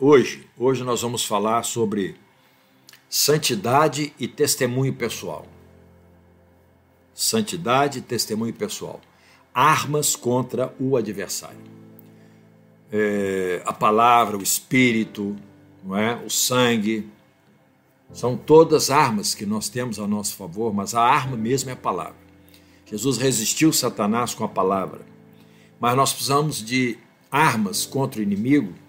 hoje, hoje nós vamos falar sobre santidade e testemunho pessoal. Santidade e testemunho pessoal. Armas contra o adversário. É, a palavra, o espírito, não é? o sangue, são todas armas que nós temos a nosso favor, mas a arma mesmo é a palavra. Jesus resistiu Satanás com a palavra, mas nós precisamos de armas contra o inimigo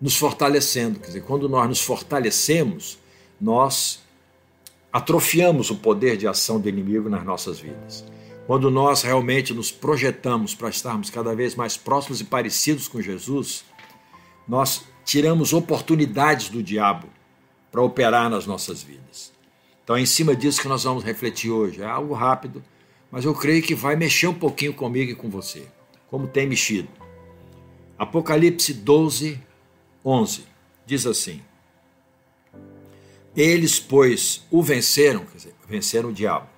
nos fortalecendo. Quer dizer, quando nós nos fortalecemos, nós atrofiamos o poder de ação do inimigo nas nossas vidas. Quando nós realmente nos projetamos para estarmos cada vez mais próximos e parecidos com Jesus, nós tiramos oportunidades do diabo para operar nas nossas vidas. Então é em cima disso que nós vamos refletir hoje. É algo rápido, mas eu creio que vai mexer um pouquinho comigo e com você, como tem mexido. Apocalipse 12, 11. Diz assim: Eles, pois, o venceram, quer dizer, venceram o diabo.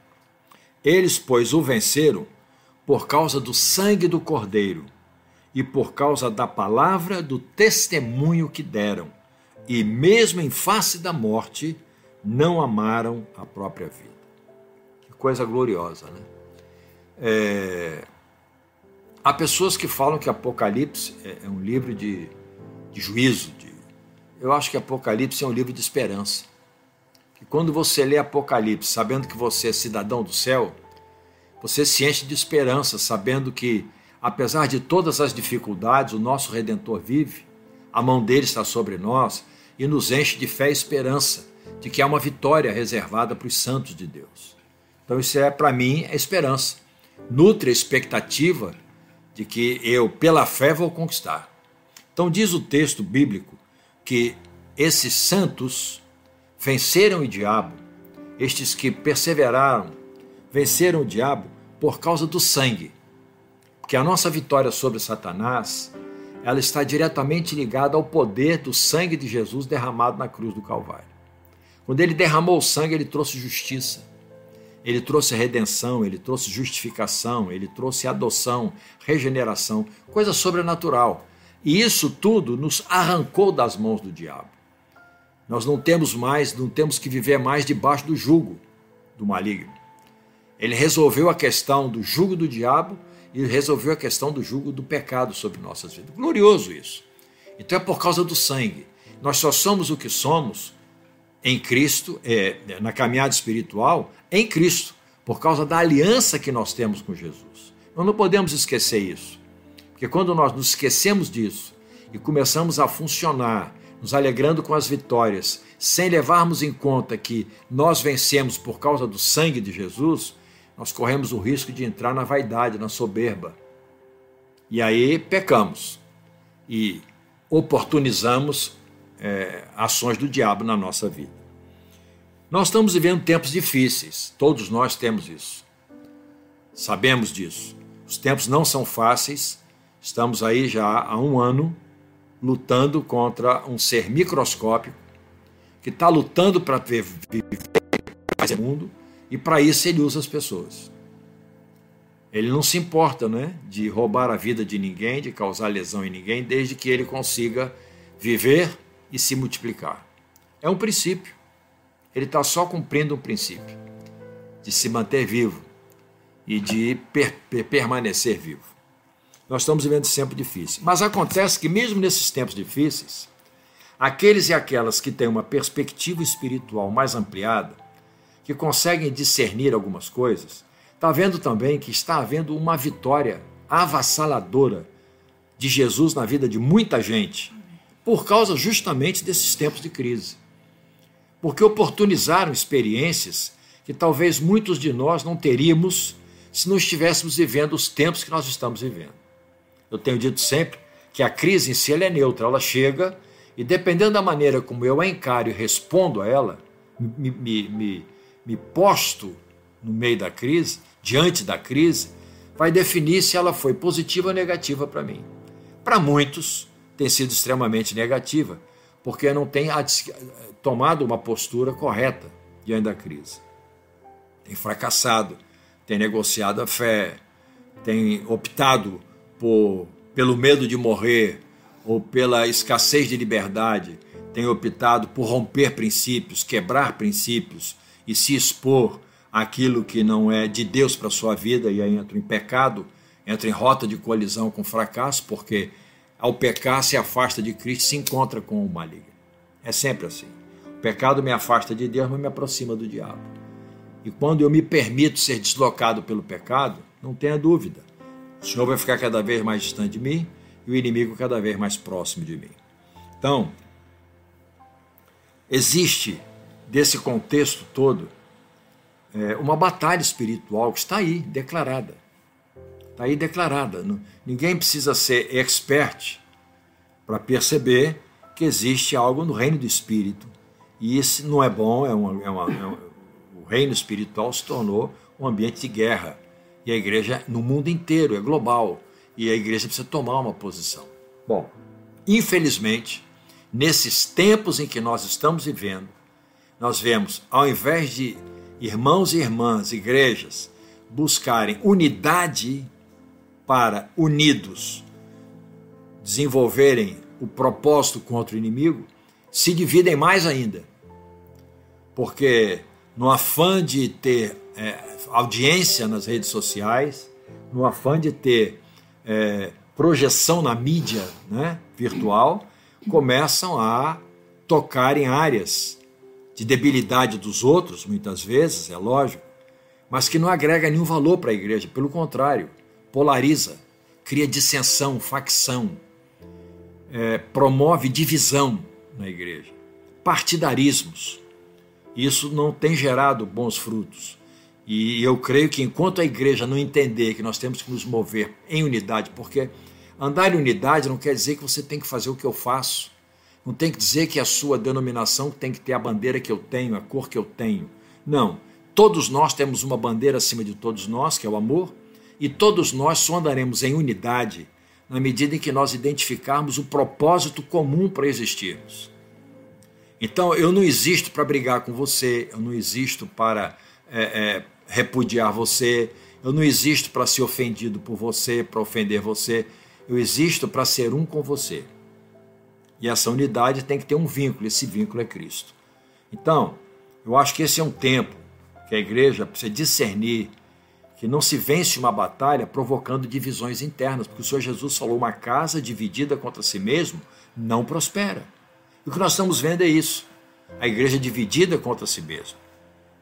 Eles, pois, o venceram por causa do sangue do Cordeiro e por causa da palavra do testemunho que deram, e mesmo em face da morte, não amaram a própria vida. Que coisa gloriosa, né? É... Há pessoas que falam que Apocalipse é, é um livro de de juízo. De... Eu acho que Apocalipse é um livro de esperança. E quando você lê Apocalipse sabendo que você é cidadão do céu, você se enche de esperança, sabendo que, apesar de todas as dificuldades, o nosso Redentor vive, a mão dele está sobre nós e nos enche de fé e esperança de que há uma vitória reservada para os santos de Deus. Então, isso é, para mim, é esperança. Nutre a expectativa de que eu, pela fé, vou conquistar. Então, diz o texto bíblico que esses santos venceram o diabo, estes que perseveraram, venceram o diabo por causa do sangue. Porque a nossa vitória sobre Satanás, ela está diretamente ligada ao poder do sangue de Jesus derramado na cruz do Calvário. Quando ele derramou o sangue, ele trouxe justiça. Ele trouxe redenção, ele trouxe justificação, ele trouxe adoção, regeneração, coisa sobrenatural. E isso tudo nos arrancou das mãos do diabo. Nós não temos mais, não temos que viver mais debaixo do jugo do maligno. Ele resolveu a questão do jugo do diabo e resolveu a questão do jugo do pecado sobre nossas vidas. Glorioso isso. Então é por causa do sangue. Nós só somos o que somos em Cristo, é, na caminhada espiritual, em Cristo, por causa da aliança que nós temos com Jesus. Nós não podemos esquecer isso. Porque quando nós nos esquecemos disso e começamos a funcionar, nos alegrando com as vitórias, sem levarmos em conta que nós vencemos por causa do sangue de Jesus, nós corremos o risco de entrar na vaidade, na soberba. E aí pecamos e oportunizamos é, ações do diabo na nossa vida. Nós estamos vivendo tempos difíceis, todos nós temos isso. Sabemos disso. Os tempos não são fáceis, Estamos aí já há um ano lutando contra um ser microscópico que está lutando para viver mais mundo e para isso ele usa as pessoas. Ele não se importa né, de roubar a vida de ninguém, de causar lesão em ninguém, desde que ele consiga viver e se multiplicar. É um princípio. Ele está só cumprindo um princípio de se manter vivo e de per permanecer vivo. Nós estamos vivendo sempre difícil. Mas acontece que, mesmo nesses tempos difíceis, aqueles e aquelas que têm uma perspectiva espiritual mais ampliada, que conseguem discernir algumas coisas, está vendo também que está havendo uma vitória avassaladora de Jesus na vida de muita gente, por causa justamente desses tempos de crise. Porque oportunizaram experiências que talvez muitos de nós não teríamos se não estivéssemos vivendo os tempos que nós estamos vivendo. Eu tenho dito sempre que a crise em si é neutra, ela chega e dependendo da maneira como eu a encaro e respondo a ela, me, me, me, me posto no meio da crise, diante da crise, vai definir se ela foi positiva ou negativa para mim. Para muitos, tem sido extremamente negativa, porque não tem tomado uma postura correta diante da crise. Tem fracassado, tem negociado a fé, tem optado por, pelo medo de morrer ou pela escassez de liberdade, tem optado por romper princípios, quebrar princípios e se expor àquilo que não é de Deus para sua vida, e aí entra em pecado, entra em rota de colisão com fracasso, porque ao pecar se afasta de Cristo, se encontra com o maligno. É sempre assim. O pecado me afasta de Deus, mas me aproxima do diabo. E quando eu me permito ser deslocado pelo pecado, não tenha dúvida, o Senhor vai ficar cada vez mais distante de mim e o inimigo cada vez mais próximo de mim. Então, existe desse contexto todo é, uma batalha espiritual que está aí declarada. Está aí declarada. Ninguém precisa ser expert para perceber que existe algo no reino do espírito. E isso não é bom, é uma, é uma, é uma, o reino espiritual se tornou um ambiente de guerra. E a igreja, no mundo inteiro, é global. E a igreja precisa tomar uma posição. Bom, infelizmente, nesses tempos em que nós estamos vivendo, nós vemos, ao invés de irmãos e irmãs, igrejas, buscarem unidade para, unidos, desenvolverem o propósito contra o inimigo, se dividem mais ainda. Porque no afã de ter é, audiência nas redes sociais, no afã de ter é, projeção na mídia né, virtual, começam a tocar em áreas de debilidade dos outros, muitas vezes, é lógico, mas que não agrega nenhum valor para a igreja, pelo contrário, polariza, cria dissensão, facção, é, promove divisão na igreja, partidarismos. Isso não tem gerado bons frutos. E eu creio que enquanto a igreja não entender que nós temos que nos mover em unidade, porque andar em unidade não quer dizer que você tem que fazer o que eu faço, não tem que dizer que a sua denominação tem que ter a bandeira que eu tenho, a cor que eu tenho. Não. Todos nós temos uma bandeira acima de todos nós, que é o amor, e todos nós só andaremos em unidade na medida em que nós identificarmos o propósito comum para existirmos. Então, eu não existo para brigar com você, eu não existo para é, é, repudiar você, eu não existo para ser ofendido por você, para ofender você, eu existo para ser um com você. E essa unidade tem que ter um vínculo, esse vínculo é Cristo. Então, eu acho que esse é um tempo que a igreja precisa discernir que não se vence uma batalha provocando divisões internas, porque o Senhor Jesus falou: uma casa dividida contra si mesmo não prospera. E o que nós estamos vendo é isso: a igreja dividida contra si mesma.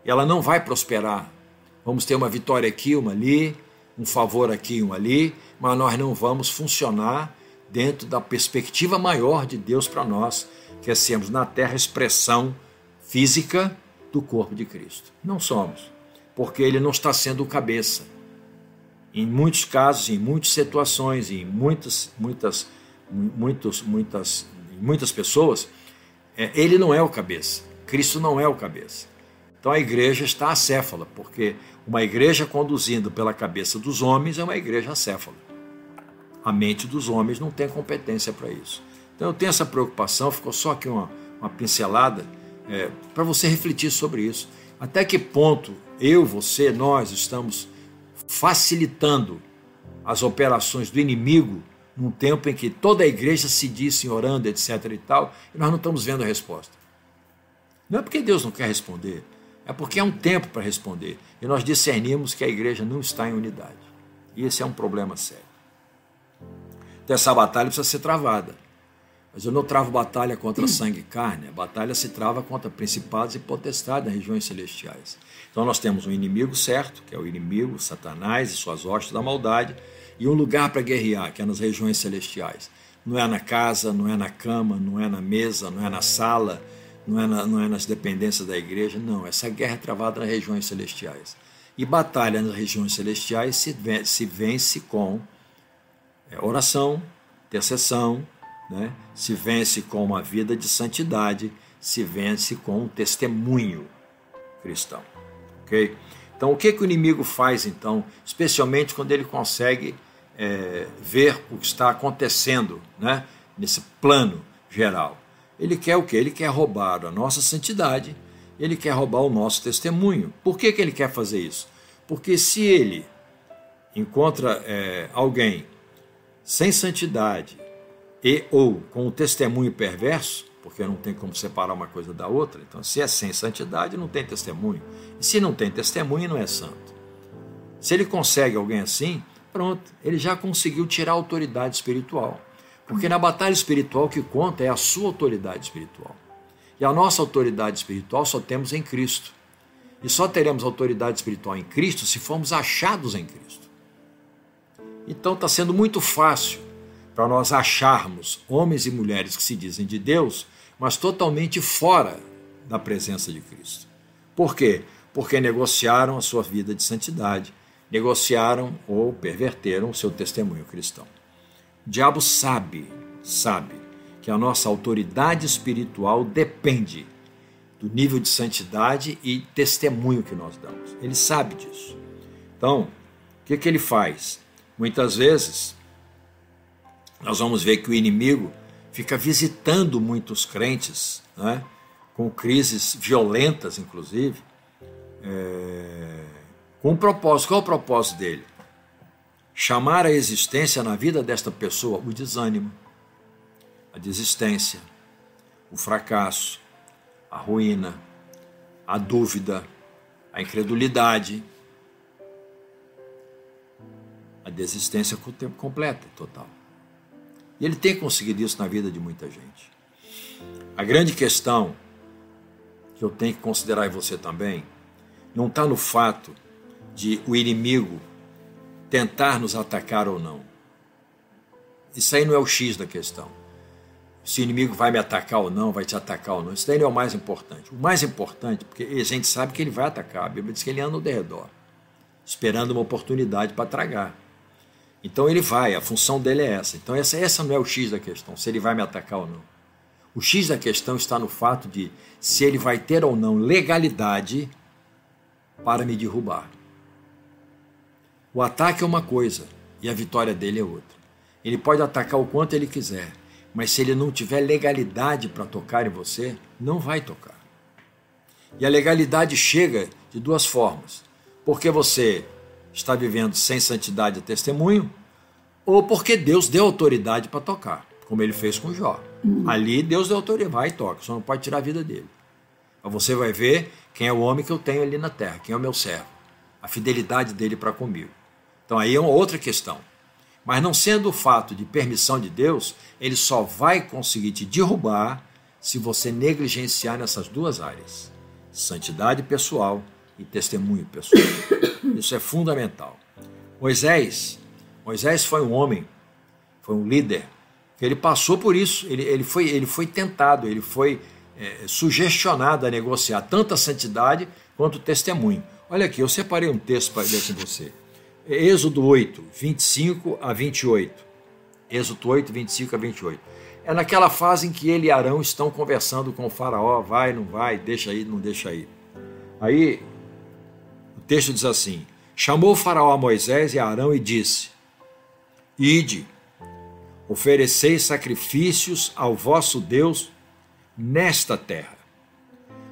Ela não vai prosperar. Vamos ter uma vitória aqui, uma ali, um favor aqui, um ali, mas nós não vamos funcionar dentro da perspectiva maior de Deus para nós, que é sermos na terra expressão física do corpo de Cristo. Não somos porque ele não está sendo o cabeça. Em muitos casos, em muitas situações, em muitas, muitas, muitos, muitas, muitas pessoas, é, ele não é o cabeça. Cristo não é o cabeça. Então a igreja está acéfala, porque uma igreja conduzindo pela cabeça dos homens é uma igreja acéfala. A mente dos homens não tem competência para isso. Então eu tenho essa preocupação, ficou só aqui uma, uma pincelada, é, para você refletir sobre isso. Até que ponto eu, você, nós estamos facilitando as operações do inimigo num tempo em que toda a igreja se disse orando, etc. e tal, e nós não estamos vendo a resposta. Não é porque Deus não quer responder, é porque é um tempo para responder. E nós discernimos que a igreja não está em unidade. E esse é um problema sério. Então essa batalha precisa ser travada. Mas eu não travo batalha contra sangue e carne, a batalha se trava contra principados e potestades nas regiões celestiais. Então nós temos um inimigo certo, que é o inimigo, Satanás e suas hostes da maldade, e um lugar para guerrear, que é nas regiões celestiais. Não é na casa, não é na cama, não é na mesa, não é na sala, não é, na, não é nas dependências da igreja, não. Essa guerra é travada nas regiões celestiais. E batalha nas regiões celestiais se, se vence com é, oração, intercessão, né? se vence com uma vida de santidade, se vence com um testemunho cristão. Ok? Então, o que, que o inimigo faz, então, especialmente quando ele consegue é, ver o que está acontecendo né, nesse plano geral? Ele quer o que? Ele quer roubar a nossa santidade, ele quer roubar o nosso testemunho. Por que, que ele quer fazer isso? Porque se ele encontra é, alguém sem santidade, e ou com o testemunho perverso, porque não tem como separar uma coisa da outra. Então, se é sem santidade, não tem testemunho. E se não tem testemunho, não é santo. Se ele consegue alguém assim, pronto, ele já conseguiu tirar a autoridade espiritual. Porque na batalha espiritual o que conta é a sua autoridade espiritual. E a nossa autoridade espiritual só temos em Cristo. E só teremos autoridade espiritual em Cristo se formos achados em Cristo. Então está sendo muito fácil para nós acharmos homens e mulheres que se dizem de Deus, mas totalmente fora da presença de Cristo. Por quê? Porque negociaram a sua vida de santidade, negociaram ou perverteram o seu testemunho cristão. O diabo sabe, sabe que a nossa autoridade espiritual depende do nível de santidade e testemunho que nós damos. Ele sabe disso. Então, o que, que ele faz? Muitas vezes, nós vamos ver que o inimigo fica visitando muitos crentes, né, com crises violentas, inclusive, é, com um propósito. Qual é o propósito dele? Chamar a existência na vida desta pessoa o desânimo, a desistência, o fracasso, a ruína, a dúvida, a incredulidade, a desistência com o tempo completo e total. E ele tem conseguido isso na vida de muita gente. A grande questão que eu tenho que considerar em você também não está no fato de o inimigo tentar nos atacar ou não. Isso aí não é o X da questão. Se o inimigo vai me atacar ou não, vai te atacar ou não, isso daí não é o mais importante. O mais importante, porque a gente sabe que ele vai atacar, a Bíblia diz que ele anda ao redor, esperando uma oportunidade para tragar. Então ele vai, a função dele é essa. Então essa, essa não é o X da questão, se ele vai me atacar ou não. O X da questão está no fato de se ele vai ter ou não legalidade para me derrubar. O ataque é uma coisa e a vitória dele é outra. Ele pode atacar o quanto ele quiser, mas se ele não tiver legalidade para tocar em você, não vai tocar. E a legalidade chega de duas formas. Porque você está vivendo sem santidade e testemunho, ou porque Deus deu autoridade para tocar, como ele fez com Jó. Ali Deus deu autoridade, vai e toca, só não pode tirar a vida dele. Então você vai ver quem é o homem que eu tenho ali na terra, quem é o meu servo, a fidelidade dele para comigo. Então aí é uma outra questão. Mas não sendo o fato de permissão de Deus, ele só vai conseguir te derrubar se você negligenciar nessas duas áreas: santidade pessoal e testemunho pessoal. Isso é fundamental. Moisés, Moisés foi um homem, foi um líder, ele passou por isso, ele, ele, foi, ele foi tentado, ele foi é, sugestionado a negociar tanto a santidade quanto o testemunho. Olha aqui, eu separei um texto para ler com você. Êxodo 8, 25 a 28. Êxodo 8, 25 a 28. É naquela fase em que ele e Arão estão conversando com o faraó, vai, não vai, deixa aí, não deixa aí. Aí texto diz assim: Chamou o Faraó a Moisés e a Arão e disse: Ide, ofereceis sacrifícios ao vosso Deus nesta terra.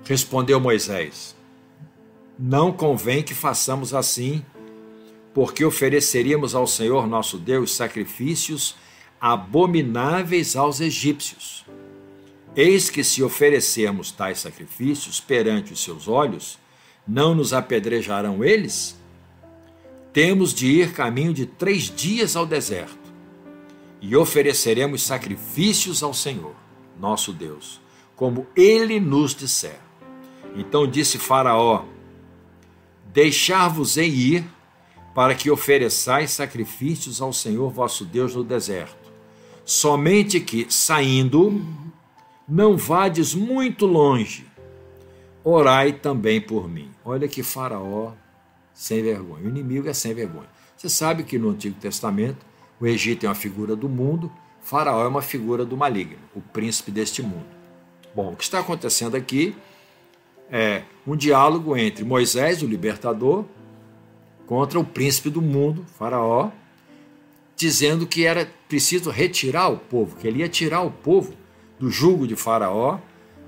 Respondeu Moisés: Não convém que façamos assim, porque ofereceríamos ao Senhor nosso Deus sacrifícios abomináveis aos egípcios. Eis que, se oferecermos tais sacrifícios perante os seus olhos, não nos apedrejarão eles? Temos de ir caminho de três dias ao deserto e ofereceremos sacrifícios ao Senhor, nosso Deus, como ele nos disser. Então disse Faraó: Deixar-vos-ei ir para que ofereçais sacrifícios ao Senhor vosso Deus no deserto. Somente que, saindo, não vades muito longe, orai também por mim. Olha que Faraó sem vergonha. O inimigo é sem vergonha. Você sabe que no Antigo Testamento o Egito é uma figura do mundo, Faraó é uma figura do maligno, o príncipe deste mundo. Bom, o que está acontecendo aqui é um diálogo entre Moisés, o libertador, contra o príncipe do mundo, Faraó, dizendo que era preciso retirar o povo, que ele ia tirar o povo do jugo de Faraó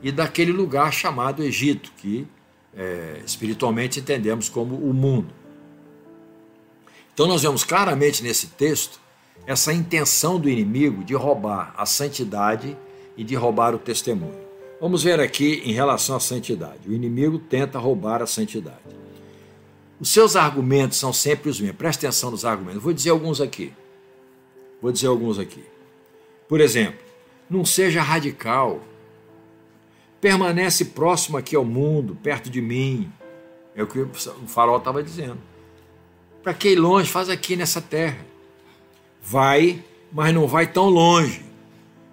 e daquele lugar chamado Egito, que é, espiritualmente entendemos como o mundo. Então nós vemos claramente nesse texto essa intenção do inimigo de roubar a santidade e de roubar o testemunho. Vamos ver aqui em relação à santidade. O inimigo tenta roubar a santidade. Os seus argumentos são sempre os mesmos. Preste atenção nos argumentos. Vou dizer alguns aqui. Vou dizer alguns aqui. Por exemplo, não seja radical. Permanece próximo aqui ao mundo, perto de mim. É o que o farol estava dizendo. Para que ir longe? Faz aqui nessa terra. Vai, mas não vai tão longe.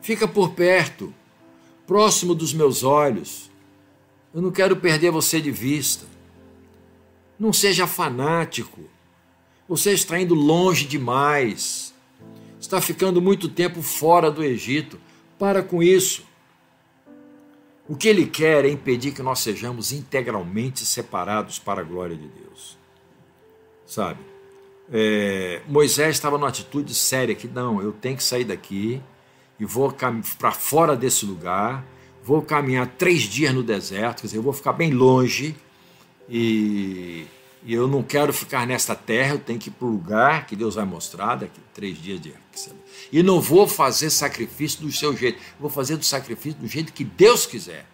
Fica por perto, próximo dos meus olhos. Eu não quero perder você de vista. Não seja fanático. Você está indo longe demais. Está ficando muito tempo fora do Egito. Para com isso. O que ele quer é impedir que nós sejamos integralmente separados para a glória de Deus. Sabe? É, Moisés estava numa atitude séria que não, eu tenho que sair daqui e vou para fora desse lugar, vou caminhar três dias no deserto, quer dizer, eu vou ficar bem longe e, e eu não quero ficar nesta terra, eu tenho que ir para o lugar que Deus vai mostrar daqui três dias de e não vou fazer sacrifício do seu jeito, vou fazer do sacrifício do jeito que Deus quiser.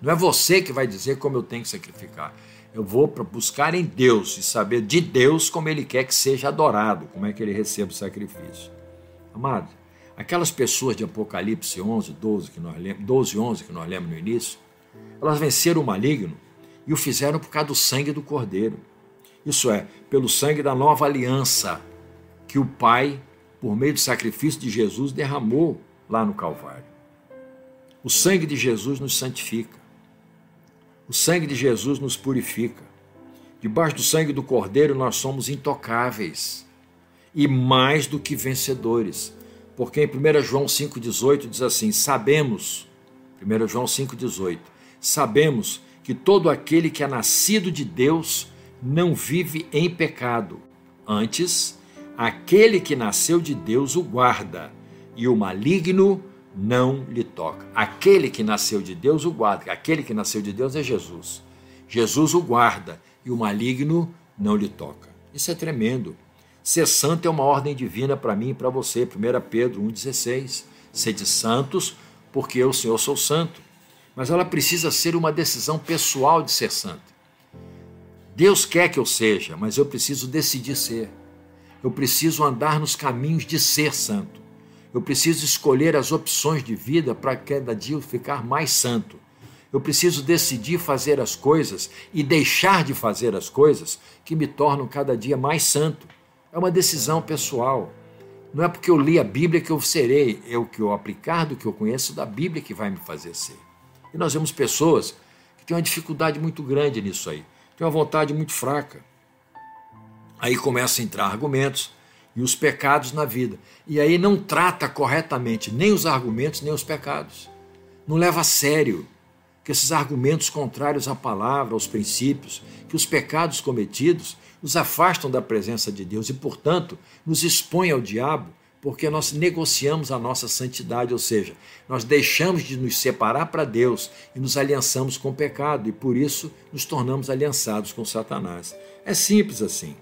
Não é você que vai dizer como eu tenho que sacrificar. Eu vou para buscar em Deus e saber de Deus como Ele quer que seja adorado, como é que Ele recebe o sacrifício. Amado, aquelas pessoas de Apocalipse 11, 12, que nós lemos, 12 11 que nós lemos no início, elas venceram o maligno e o fizeram por causa do sangue do Cordeiro. Isso é, pelo sangue da nova aliança que o Pai por meio do sacrifício de Jesus, derramou lá no Calvário. O sangue de Jesus nos santifica. O sangue de Jesus nos purifica. Debaixo do sangue do Cordeiro nós somos intocáveis e mais do que vencedores. Porque em 1 João 5,18 diz assim: Sabemos, 1 João 5,18, sabemos que todo aquele que é nascido de Deus não vive em pecado. Antes, Aquele que nasceu de Deus o guarda, e o maligno não lhe toca. Aquele que nasceu de Deus o guarda. Aquele que nasceu de Deus é Jesus. Jesus o guarda e o maligno não lhe toca. Isso é tremendo. Ser santo é uma ordem divina para mim e para você. 1 Pedro 1,16. Sede santos, porque eu, Senhor, sou santo. Mas ela precisa ser uma decisão pessoal de ser santo. Deus quer que eu seja, mas eu preciso decidir ser. Eu preciso andar nos caminhos de ser santo. Eu preciso escolher as opções de vida para cada dia ficar mais santo. Eu preciso decidir fazer as coisas e deixar de fazer as coisas que me tornam cada dia mais santo. É uma decisão pessoal. Não é porque eu li a Bíblia que eu serei, o que eu aplicar do que eu conheço da Bíblia que vai me fazer ser. E nós vemos pessoas que têm uma dificuldade muito grande nisso aí, têm uma vontade muito fraca. Aí começam a entrar argumentos e os pecados na vida. E aí não trata corretamente nem os argumentos nem os pecados. Não leva a sério que esses argumentos contrários à palavra, aos princípios, que os pecados cometidos nos afastam da presença de Deus e, portanto, nos expõem ao diabo, porque nós negociamos a nossa santidade, ou seja, nós deixamos de nos separar para Deus e nos aliançamos com o pecado e por isso nos tornamos aliançados com Satanás. É simples assim.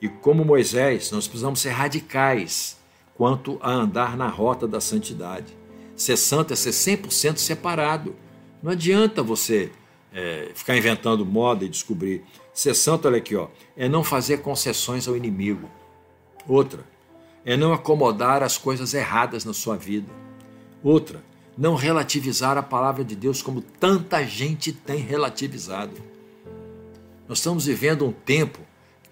E como Moisés, nós precisamos ser radicais quanto a andar na rota da santidade. Ser santo é ser 100% separado. Não adianta você é, ficar inventando moda e descobrir. Ser santo, olha aqui, ó, é não fazer concessões ao inimigo. Outra, é não acomodar as coisas erradas na sua vida. Outra, não relativizar a palavra de Deus como tanta gente tem relativizado. Nós estamos vivendo um tempo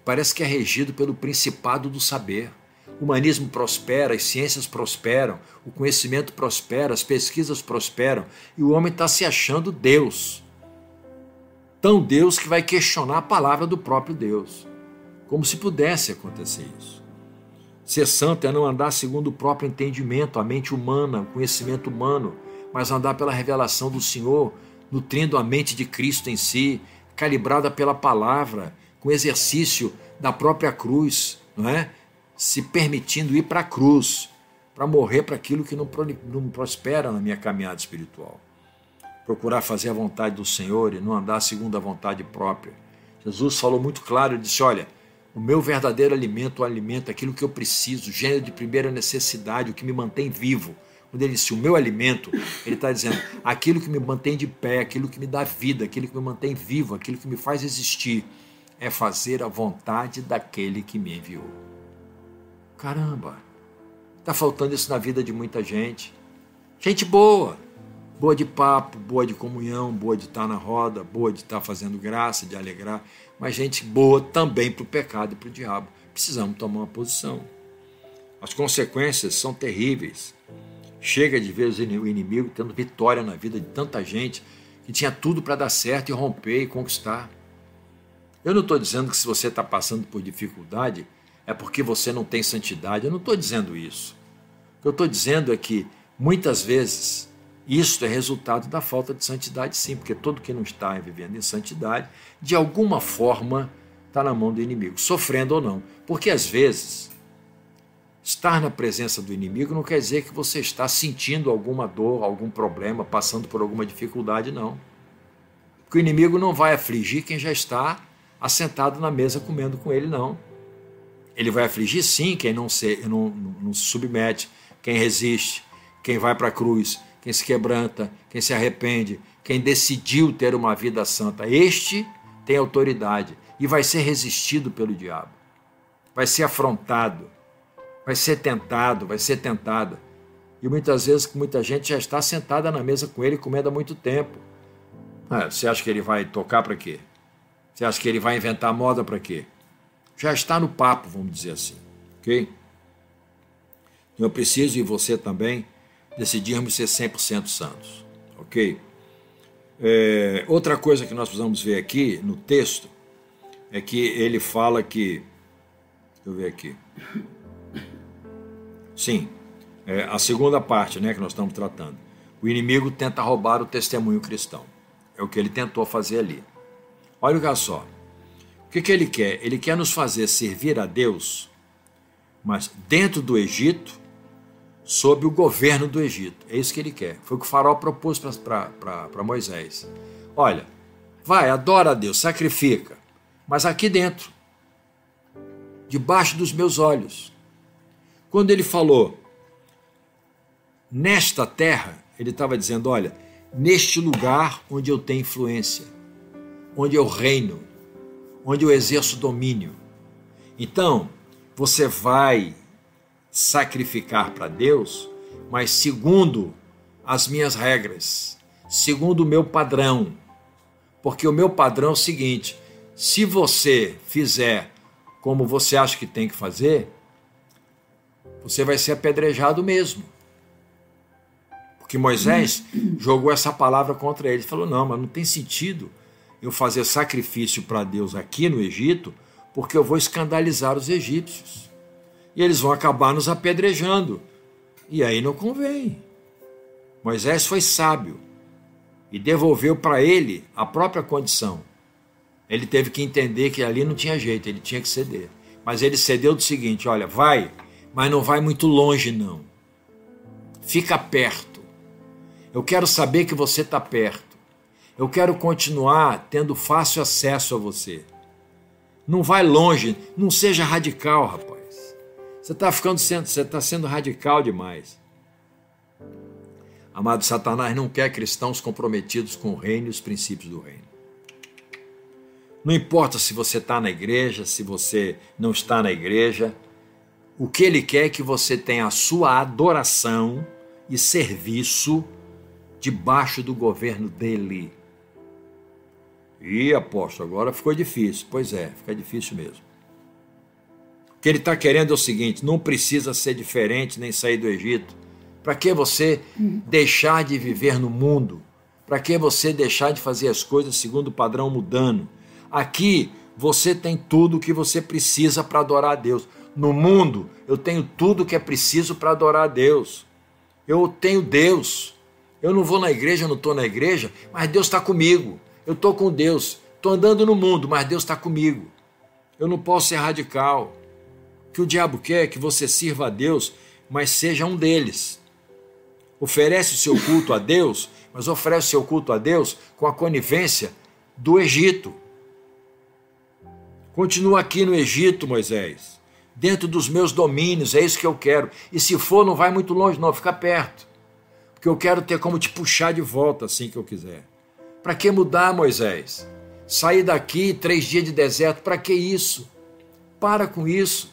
parece que é regido pelo principado do saber. O humanismo prospera, as ciências prosperam, o conhecimento prospera, as pesquisas prosperam e o homem está se achando Deus. Tão Deus que vai questionar a palavra do próprio Deus. Como se pudesse acontecer isso. Ser santo é não andar segundo o próprio entendimento, a mente humana, o conhecimento humano, mas andar pela revelação do Senhor, nutrindo a mente de Cristo em si, calibrada pela palavra com exercício da própria cruz, não é? Se permitindo ir para a cruz, para morrer para aquilo que não, não prospera na minha caminhada espiritual. Procurar fazer a vontade do Senhor e não andar segundo a vontade própria. Jesus falou muito claro, disse: Olha, O meu verdadeiro alimento, o alimento, aquilo que eu preciso, gênero de primeira necessidade, o que me mantém vivo. Quando ele disse o meu alimento, ele está dizendo aquilo que me mantém de pé, aquilo que me dá vida, aquilo que me mantém vivo, aquilo que me faz existir, é fazer a vontade daquele que me enviou. Caramba, está faltando isso na vida de muita gente. Gente boa, boa de papo, boa de comunhão, boa de estar na roda, boa de estar fazendo graça, de alegrar, mas gente boa também para o pecado e para o diabo. Precisamos tomar uma posição. As consequências são terríveis. Chega de ver o inimigo tendo vitória na vida de tanta gente que tinha tudo para dar certo e romper e conquistar. Eu não estou dizendo que se você está passando por dificuldade é porque você não tem santidade. Eu não estou dizendo isso. O que eu estou dizendo é que muitas vezes isso é resultado da falta de santidade, sim, porque todo que não está vivendo em santidade, de alguma forma, está na mão do inimigo, sofrendo ou não. Porque às vezes, estar na presença do inimigo não quer dizer que você está sentindo alguma dor, algum problema, passando por alguma dificuldade, não. Porque o inimigo não vai afligir quem já está assentado na mesa comendo com ele, não. Ele vai afligir, sim, quem não se, não, não, não se submete, quem resiste, quem vai para a cruz quem se quebranta, quem se arrepende, quem decidiu ter uma vida santa. Este tem autoridade e vai ser resistido pelo diabo. Vai ser afrontado, vai ser tentado, vai ser tentada. E muitas vezes muita gente já está sentada na mesa com ele comendo há muito tempo. Ah, você acha que ele vai tocar para quê? Você acha que ele vai inventar moda para quê? Já está no papo, vamos dizer assim. Ok? Eu preciso, e você também, decidirmos ser 100% santos. Ok? É, outra coisa que nós precisamos ver aqui no texto é que ele fala que. Deixa eu ver aqui. Sim, é, a segunda parte né, que nós estamos tratando. O inimigo tenta roubar o testemunho cristão. É o que ele tentou fazer ali. Olha só. O que, que ele quer? Ele quer nos fazer servir a Deus, mas dentro do Egito sob o governo do Egito. É isso que ele quer. Foi o que o faraó propôs para Moisés. Olha, vai, adora a Deus, sacrifica, mas aqui dentro, debaixo dos meus olhos. Quando ele falou, nesta terra, ele estava dizendo: olha, neste lugar onde eu tenho influência, onde eu reino, onde eu exerço domínio. Então, você vai sacrificar para Deus, mas segundo as minhas regras, segundo o meu padrão. Porque o meu padrão é o seguinte: se você fizer como você acha que tem que fazer, você vai ser apedrejado mesmo. Porque Moisés jogou essa palavra contra ele. Falou: não, mas não tem sentido eu fazer sacrifício para Deus aqui no Egito, porque eu vou escandalizar os egípcios e eles vão acabar nos apedrejando. E aí não convém. Moisés foi sábio e devolveu para ele a própria condição. Ele teve que entender que ali não tinha jeito, ele tinha que ceder. Mas ele cedeu do seguinte: olha, vai, mas não vai muito longe, não. Fica perto. Eu quero saber que você está perto. Eu quero continuar tendo fácil acesso a você. Não vai longe, não seja radical, rapaz. Você está ficando sendo, você está sendo radical demais. Amado Satanás não quer cristãos comprometidos com o reino e os princípios do reino. Não importa se você está na igreja, se você não está na igreja, o que ele quer é que você tenha a sua adoração e serviço debaixo do governo dele. E apóstolo, agora ficou difícil. Pois é, fica difícil mesmo que ele está querendo é o seguinte: não precisa ser diferente nem sair do Egito. Para que você deixar de viver no mundo? Para que você deixar de fazer as coisas segundo o padrão mudando? Aqui você tem tudo o que você precisa para adorar a Deus. No mundo eu tenho tudo o que é preciso para adorar a Deus. Eu tenho Deus. Eu não vou na igreja, eu não estou na igreja, mas Deus está comigo. Eu estou com Deus. Estou andando no mundo, mas Deus está comigo. Eu não posso ser radical que o diabo quer que você sirva a Deus, mas seja um deles. Oferece o seu culto a Deus, mas oferece o seu culto a Deus com a conivência do Egito. Continua aqui no Egito, Moisés, dentro dos meus domínios, é isso que eu quero. E se for, não vai muito longe, não, fica perto. Porque eu quero ter como te puxar de volta assim que eu quiser. Para que mudar, Moisés? Sair daqui três dias de deserto, para que isso? Para com isso.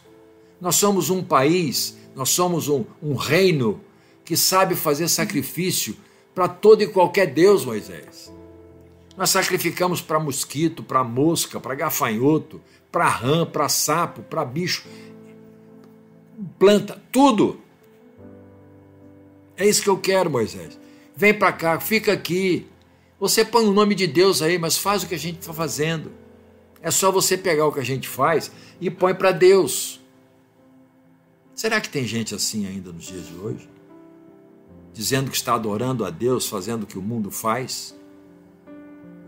Nós somos um país, nós somos um, um reino que sabe fazer sacrifício para todo e qualquer Deus, Moisés. Nós sacrificamos para mosquito, para mosca, para gafanhoto, para rã, para sapo, para bicho, planta, tudo. É isso que eu quero, Moisés. Vem para cá, fica aqui, você põe o nome de Deus aí, mas faz o que a gente está fazendo. É só você pegar o que a gente faz e põe para Deus. Será que tem gente assim ainda nos dias de hoje? Dizendo que está adorando a Deus, fazendo o que o mundo faz?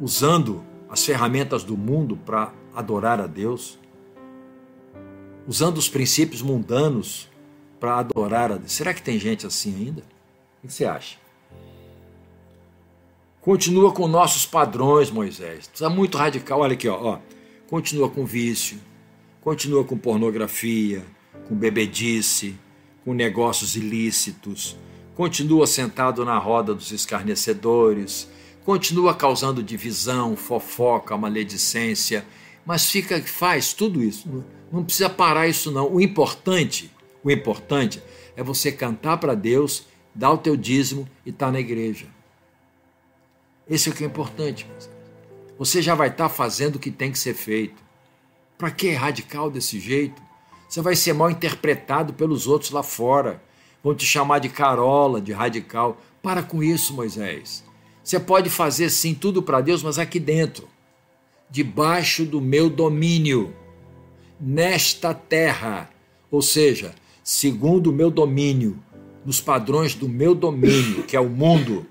Usando as ferramentas do mundo para adorar a Deus? Usando os princípios mundanos para adorar a Deus? Será que tem gente assim ainda? O que você acha? Continua com nossos padrões, Moisés. Está muito radical. Olha aqui, ó. Continua com vício, continua com pornografia, com bebedice, com negócios ilícitos, continua sentado na roda dos escarnecedores, continua causando divisão, fofoca, maledicência, mas fica faz tudo isso. Não precisa parar isso não. O importante, o importante é você cantar para Deus, dar o teu dízimo e estar tá na igreja. Esse é o que é importante. Você já vai estar fazendo o que tem que ser feito. Para que é radical desse jeito? Você vai ser mal interpretado pelos outros lá fora. Vão te chamar de carola, de radical. Para com isso, Moisés. Você pode fazer sim tudo para Deus, mas aqui dentro, debaixo do meu domínio, nesta terra, ou seja, segundo o meu domínio, nos padrões do meu domínio, que é o mundo.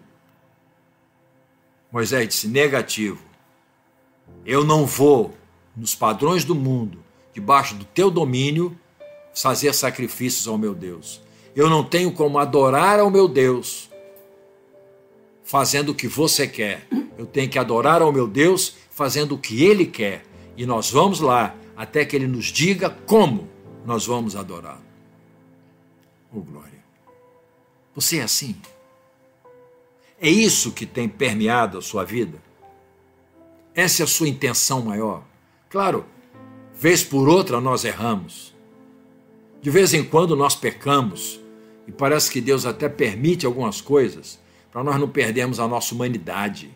Moisés disse: negativo. Eu não vou, nos padrões do mundo, debaixo do teu domínio, fazer sacrifícios ao meu Deus. Eu não tenho como adorar ao meu Deus fazendo o que você quer. Eu tenho que adorar ao meu Deus fazendo o que ele quer. E nós vamos lá até que ele nos diga como nós vamos adorar. Oh, glória. Você é assim? É isso que tem permeado a sua vida? Essa é a sua intenção maior? Claro, vez por outra nós erramos. De vez em quando nós pecamos. E parece que Deus até permite algumas coisas para nós não perdermos a nossa humanidade.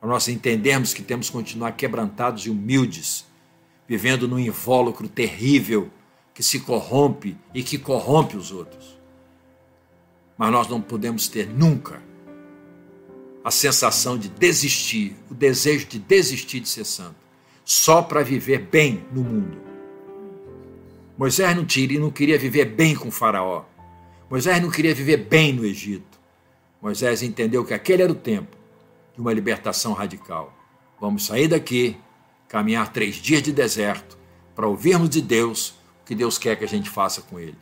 Para nós entendermos que temos que continuar quebrantados e humildes, vivendo num invólucro terrível que se corrompe e que corrompe os outros. Mas nós não podemos ter nunca a sensação de desistir, o desejo de desistir de ser santo, só para viver bem no mundo. Moisés não, tira, não queria viver bem com Faraó. Moisés não queria viver bem no Egito. Moisés entendeu que aquele era o tempo de uma libertação radical. Vamos sair daqui, caminhar três dias de deserto, para ouvirmos de Deus o que Deus quer que a gente faça com Ele.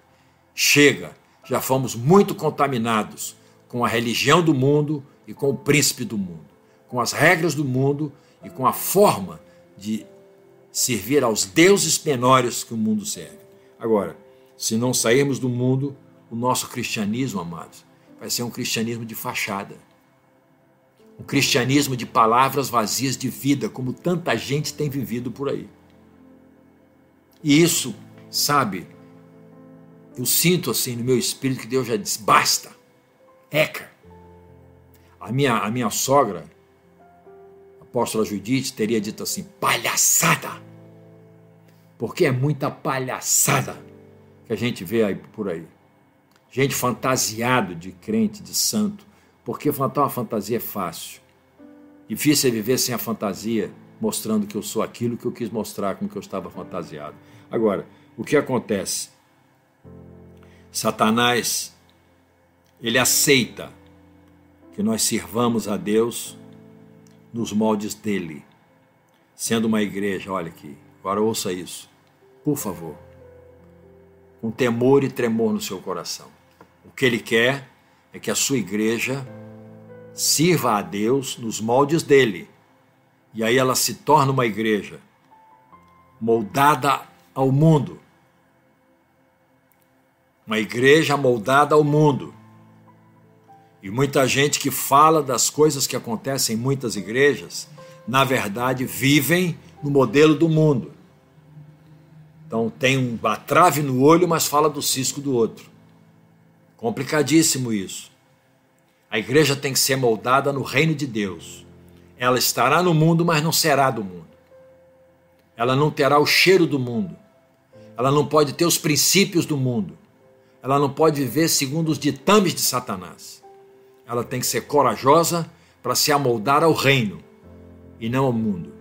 Chega, já fomos muito contaminados com a religião do mundo e com o príncipe do mundo, com as regras do mundo e com a forma de servir aos deuses menores que o mundo serve. Agora, se não sairmos do mundo, o nosso cristianismo, amados, vai ser um cristianismo de fachada. Um cristianismo de palavras vazias de vida, como tanta gente tem vivido por aí. E isso, sabe, eu sinto assim no meu espírito que Deus já disse: basta, eca, a minha, a minha sogra, apóstola Judite, teria dito assim: palhaçada! Porque é muita palhaçada que a gente vê aí por aí. Gente fantasiado de crente, de santo. Porque uma fantasia é fácil. Difícil é viver sem a fantasia, mostrando que eu sou aquilo que eu quis mostrar com que eu estava fantasiado. Agora, o que acontece? Satanás, ele aceita que nós sirvamos a Deus nos moldes dele. Sendo uma igreja, olha aqui, agora ouça isso, por favor, com temor e tremor no seu coração. O que ele quer é que a sua igreja sirva a Deus nos moldes dele. E aí ela se torna uma igreja moldada ao mundo. Uma igreja moldada ao mundo. E muita gente que fala das coisas que acontecem em muitas igrejas, na verdade, vivem no modelo do mundo. Então tem uma trave no olho, mas fala do cisco do outro. Complicadíssimo isso. A igreja tem que ser moldada no reino de Deus. Ela estará no mundo, mas não será do mundo. Ela não terá o cheiro do mundo. Ela não pode ter os princípios do mundo. Ela não pode viver segundo os ditames de Satanás. Ela tem que ser corajosa para se amoldar ao reino e não ao mundo.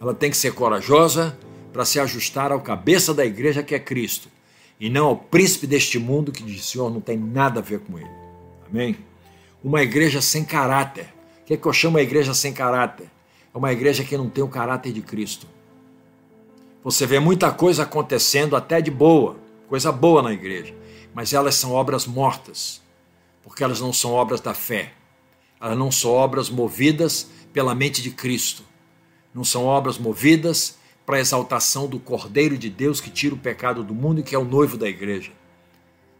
Ela tem que ser corajosa para se ajustar ao cabeça da igreja que é Cristo e não ao príncipe deste mundo que diz: Senhor, não tem nada a ver com ele. Amém? Uma igreja sem caráter. O que é que eu chamo a igreja sem caráter? É uma igreja que não tem o caráter de Cristo. Você vê muita coisa acontecendo até de boa, coisa boa na igreja, mas elas são obras mortas, porque elas não são obras da fé. Elas não são obras movidas pela mente de Cristo. Não são obras movidas para a exaltação do Cordeiro de Deus que tira o pecado do mundo e que é o noivo da igreja.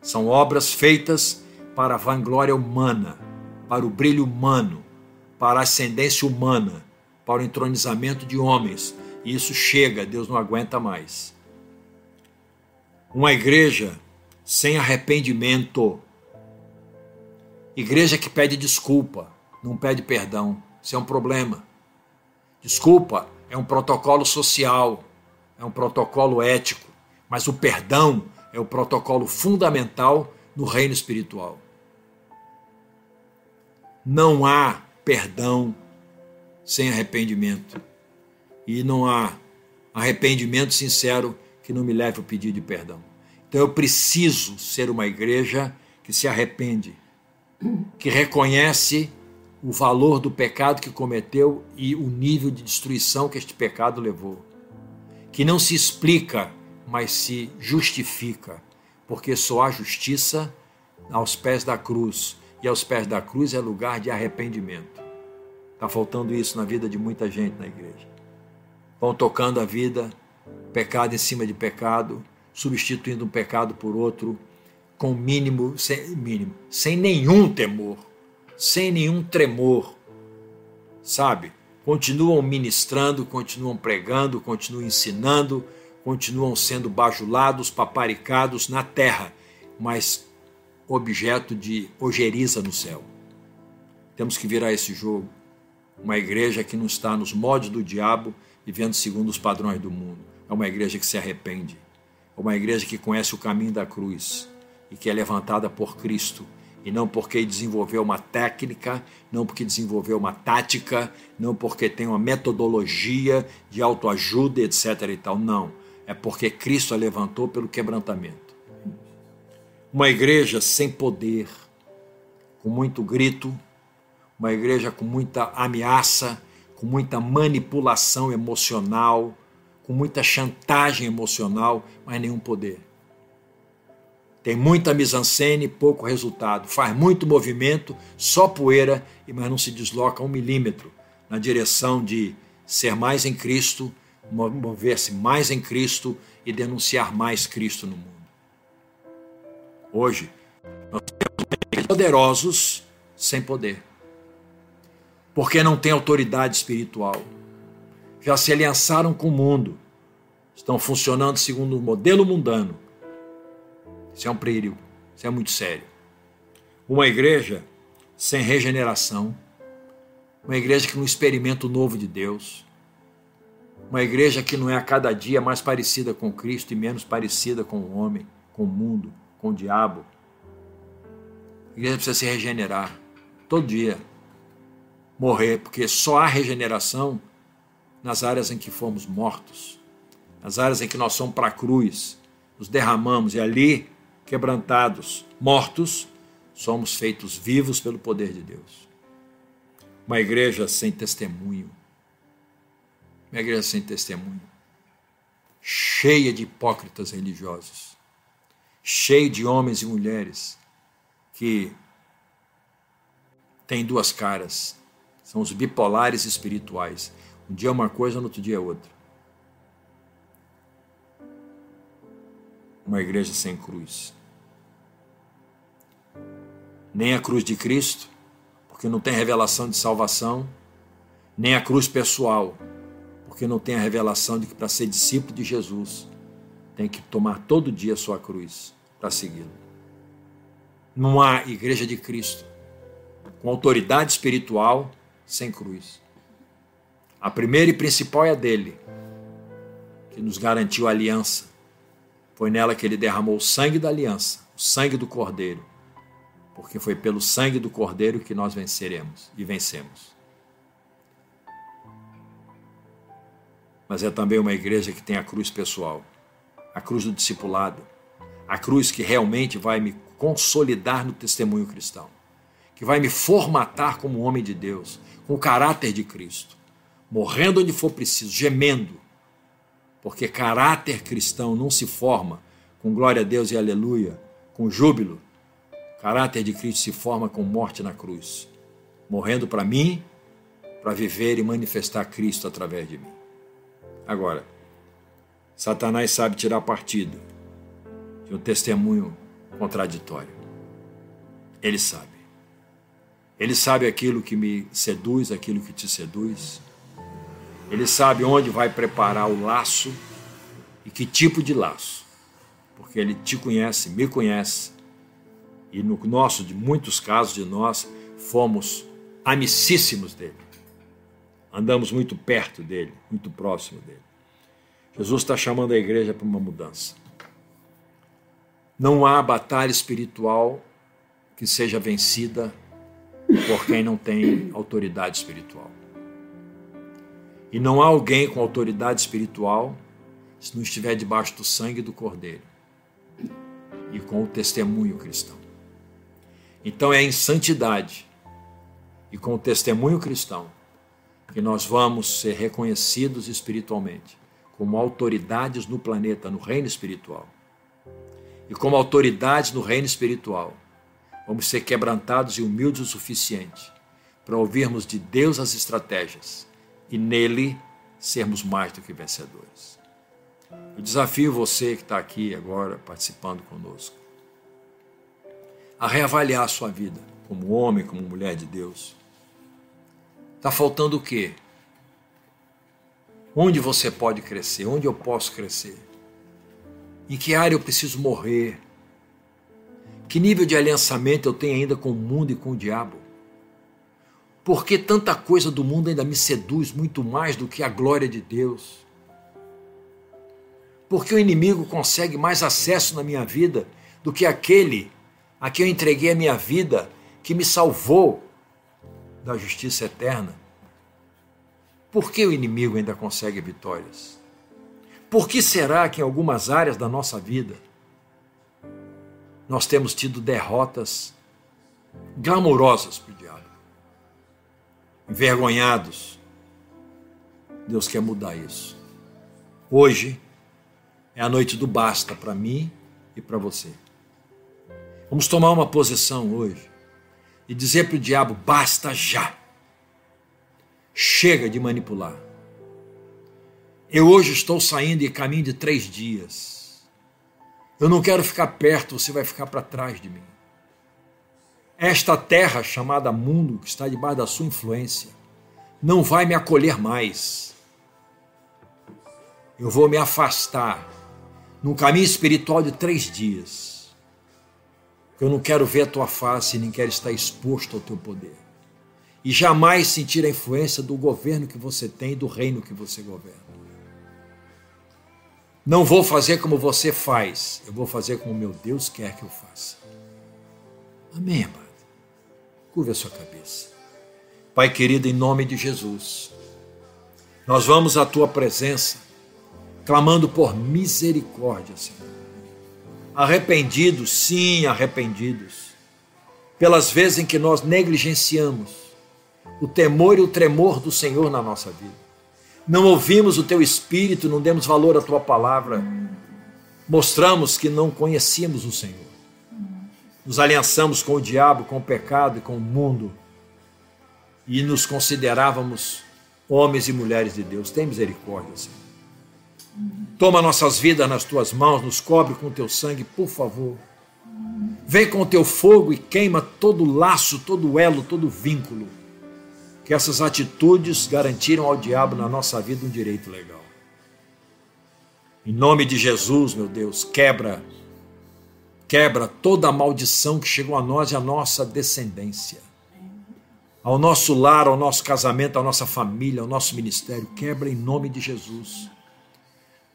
São obras feitas para a vanglória humana, para o brilho humano, para a ascendência humana, para o entronizamento de homens, e isso chega, Deus não aguenta mais. Uma igreja sem arrependimento. Igreja que pede desculpa, não pede perdão. Isso é um problema. Desculpa é um protocolo social, é um protocolo ético, mas o perdão é o protocolo fundamental no reino espiritual. Não há perdão sem arrependimento e não há arrependimento sincero que não me leve ao pedido de perdão. Então eu preciso ser uma igreja que se arrepende, que reconhece o valor do pecado que cometeu e o nível de destruição que este pecado levou. Que não se explica, mas se justifica, porque só há justiça aos pés da cruz, e aos pés da cruz é lugar de arrependimento. Está faltando isso na vida de muita gente na igreja vão tocando a vida, pecado em cima de pecado, substituindo um pecado por outro, com mínimo, sem, mínimo, sem nenhum temor, sem nenhum tremor, sabe? Continuam ministrando, continuam pregando, continuam ensinando, continuam sendo bajulados, paparicados na terra, mas objeto de ojeriza no céu. Temos que virar esse jogo. Uma igreja que não está nos modos do diabo, vivendo segundo os padrões do mundo. É uma igreja que se arrepende. É uma igreja que conhece o caminho da cruz e que é levantada por Cristo. E não porque desenvolveu uma técnica, não porque desenvolveu uma tática, não porque tem uma metodologia de autoajuda, etc. e tal. Não. É porque Cristo a levantou pelo quebrantamento. Uma igreja sem poder, com muito grito, uma igreja com muita ameaça, com muita manipulação emocional, com muita chantagem emocional, mas nenhum poder. Tem muita mise-en-scène, pouco resultado. Faz muito movimento, só poeira, mas não se desloca um milímetro na direção de ser mais em Cristo, mover-se mais em Cristo e denunciar mais Cristo no mundo. Hoje, nós temos poderosos sem poder porque não têm autoridade espiritual. Já se aliançaram com o mundo, estão funcionando segundo o modelo mundano. Isso é um perigo, isso é muito sério. Uma igreja sem regeneração, uma igreja que não experimenta o novo de Deus, uma igreja que não é a cada dia mais parecida com Cristo e menos parecida com o homem, com o mundo, com o diabo. A igreja precisa se regenerar todo dia morrer, porque só há regeneração nas áreas em que fomos mortos, nas áreas em que nós somos para a cruz, nos derramamos e ali, quebrantados, mortos, somos feitos vivos pelo poder de Deus. Uma igreja sem testemunho, uma igreja sem testemunho, cheia de hipócritas religiosos, cheia de homens e mulheres que têm duas caras, são os bipolares espirituais. Um dia é uma coisa, no outro dia é outra. uma igreja sem cruz. Nem a cruz de Cristo, porque não tem revelação de salvação, nem a cruz pessoal, porque não tem a revelação de que para ser discípulo de Jesus tem que tomar todo dia a sua cruz para segui-lo. Não há igreja de Cristo com autoridade espiritual sem cruz. A primeira e principal é a dele, que nos garantiu a aliança. Foi nela que ele derramou o sangue da aliança, o sangue do Cordeiro, porque foi pelo sangue do Cordeiro que nós venceremos e vencemos. Mas é também uma igreja que tem a cruz pessoal, a cruz do discipulado, a cruz que realmente vai me consolidar no testemunho cristão, que vai me formatar como homem de Deus, com o caráter de Cristo, morrendo onde for preciso, gemendo, porque caráter cristão não se forma com glória a Deus e aleluia, com júbilo. Caráter de Cristo se forma com morte na cruz, morrendo para mim, para viver e manifestar Cristo através de mim. Agora, Satanás sabe tirar partido de um testemunho contraditório. Ele sabe. Ele sabe aquilo que me seduz, aquilo que te seduz. Ele sabe onde vai preparar o laço e que tipo de laço. Porque ele te conhece, me conhece. E no nosso, de muitos casos de nós, fomos amicíssimos dele. Andamos muito perto dele, muito próximo dele. Jesus está chamando a igreja para uma mudança. Não há batalha espiritual que seja vencida por quem não tem autoridade espiritual. E não há alguém com autoridade espiritual se não estiver debaixo do sangue do Cordeiro e com o testemunho cristão. Então é em santidade e com o testemunho cristão que nós vamos ser reconhecidos espiritualmente como autoridades no planeta, no reino espiritual. E como autoridades no reino espiritual, vamos ser quebrantados e humildes o suficiente para ouvirmos de Deus as estratégias e nele sermos mais do que vencedores. Eu desafio você que está aqui agora participando conosco a reavaliar a sua vida como homem, como mulher de Deus. Está faltando o quê? Onde você pode crescer? Onde eu posso crescer? Em que área eu preciso morrer? Que nível de aliançamento eu tenho ainda com o mundo e com o diabo? Por que tanta coisa do mundo ainda me seduz muito mais do que a glória de Deus? Porque o inimigo consegue mais acesso na minha vida do que aquele a quem eu entreguei a minha vida, que me salvou da justiça eterna? Por que o inimigo ainda consegue vitórias? Por que será que em algumas áreas da nossa vida nós temos tido derrotas glamorosas para o diabo? Envergonhados. Deus quer mudar isso. Hoje é a noite do basta para mim e para você. Vamos tomar uma posição hoje e dizer para o diabo: basta já. Chega de manipular. Eu hoje estou saindo e caminho de três dias. Eu não quero ficar perto, você vai ficar para trás de mim. Esta terra chamada mundo, que está debaixo da sua influência, não vai me acolher mais. Eu vou me afastar num caminho espiritual de três dias. Eu não quero ver a tua face, nem quero estar exposto ao teu poder e jamais sentir a influência do governo que você tem e do reino que você governa. Não vou fazer como você faz, eu vou fazer como meu Deus quer que eu faça. Amém, amado? Curva a sua cabeça. Pai querido, em nome de Jesus, nós vamos à tua presença, clamando por misericórdia, Senhor. Arrependidos, sim, arrependidos, pelas vezes em que nós negligenciamos o temor e o tremor do Senhor na nossa vida. Não ouvimos o teu espírito, não demos valor à tua palavra. Mostramos que não conhecíamos o Senhor. Nos aliançamos com o diabo, com o pecado e com o mundo. E nos considerávamos homens e mulheres de Deus. Tem misericórdia, Senhor. Toma nossas vidas nas tuas mãos, nos cobre com teu sangue, por favor. Vem com o teu fogo e queima todo laço, todo elo, todo vínculo. Que essas atitudes garantiram ao diabo na nossa vida um direito legal. Em nome de Jesus, meu Deus, quebra, quebra toda a maldição que chegou a nós e a nossa descendência. Ao nosso lar, ao nosso casamento, à nossa família, ao nosso ministério, quebra em nome de Jesus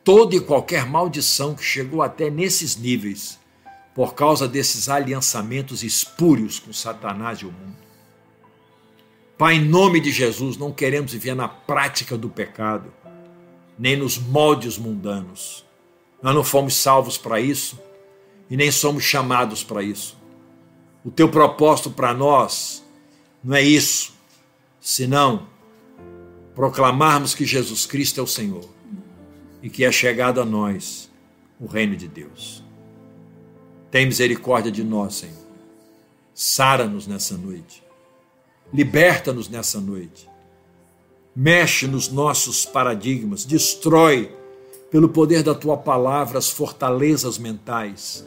toda e qualquer maldição que chegou até nesses níveis por causa desses aliançamentos espúrios com Satanás e o mundo. Pai, em nome de Jesus, não queremos viver na prática do pecado, nem nos moldes mundanos. Nós não fomos salvos para isso e nem somos chamados para isso. O teu propósito para nós não é isso, senão proclamarmos que Jesus Cristo é o Senhor e que é chegado a nós o reino de Deus. Tem misericórdia de nós, Senhor. Sara-nos nessa noite. Liberta-nos nessa noite. Mexe nos nossos paradigmas, destrói pelo poder da tua palavra as fortalezas mentais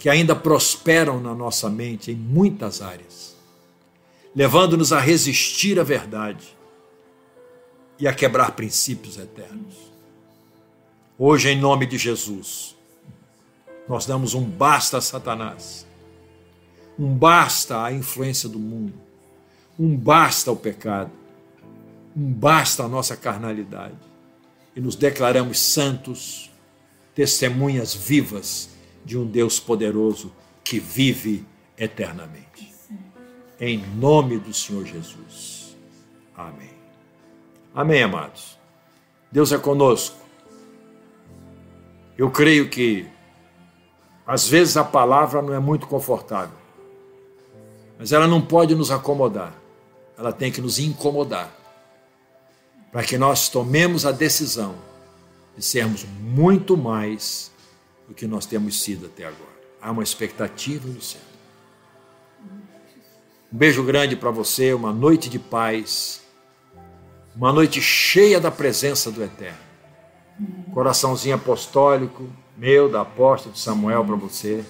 que ainda prosperam na nossa mente em muitas áreas, levando-nos a resistir à verdade e a quebrar princípios eternos. Hoje, em nome de Jesus, nós damos um basta a Satanás, um basta à influência do mundo, um basta ao pecado, um basta à nossa carnalidade e nos declaramos santos, testemunhas vivas de um Deus poderoso que vive eternamente. Em nome do Senhor Jesus. Amém. Amém, amados. Deus é conosco. Eu creio que às vezes a palavra não é muito confortável, mas ela não pode nos acomodar, ela tem que nos incomodar, para que nós tomemos a decisão de sermos muito mais do que nós temos sido até agora. Há uma expectativa no céu. Um beijo grande para você, uma noite de paz, uma noite cheia da presença do Eterno coraçãozinho apostólico meu, da apóstolo de Samuel para você.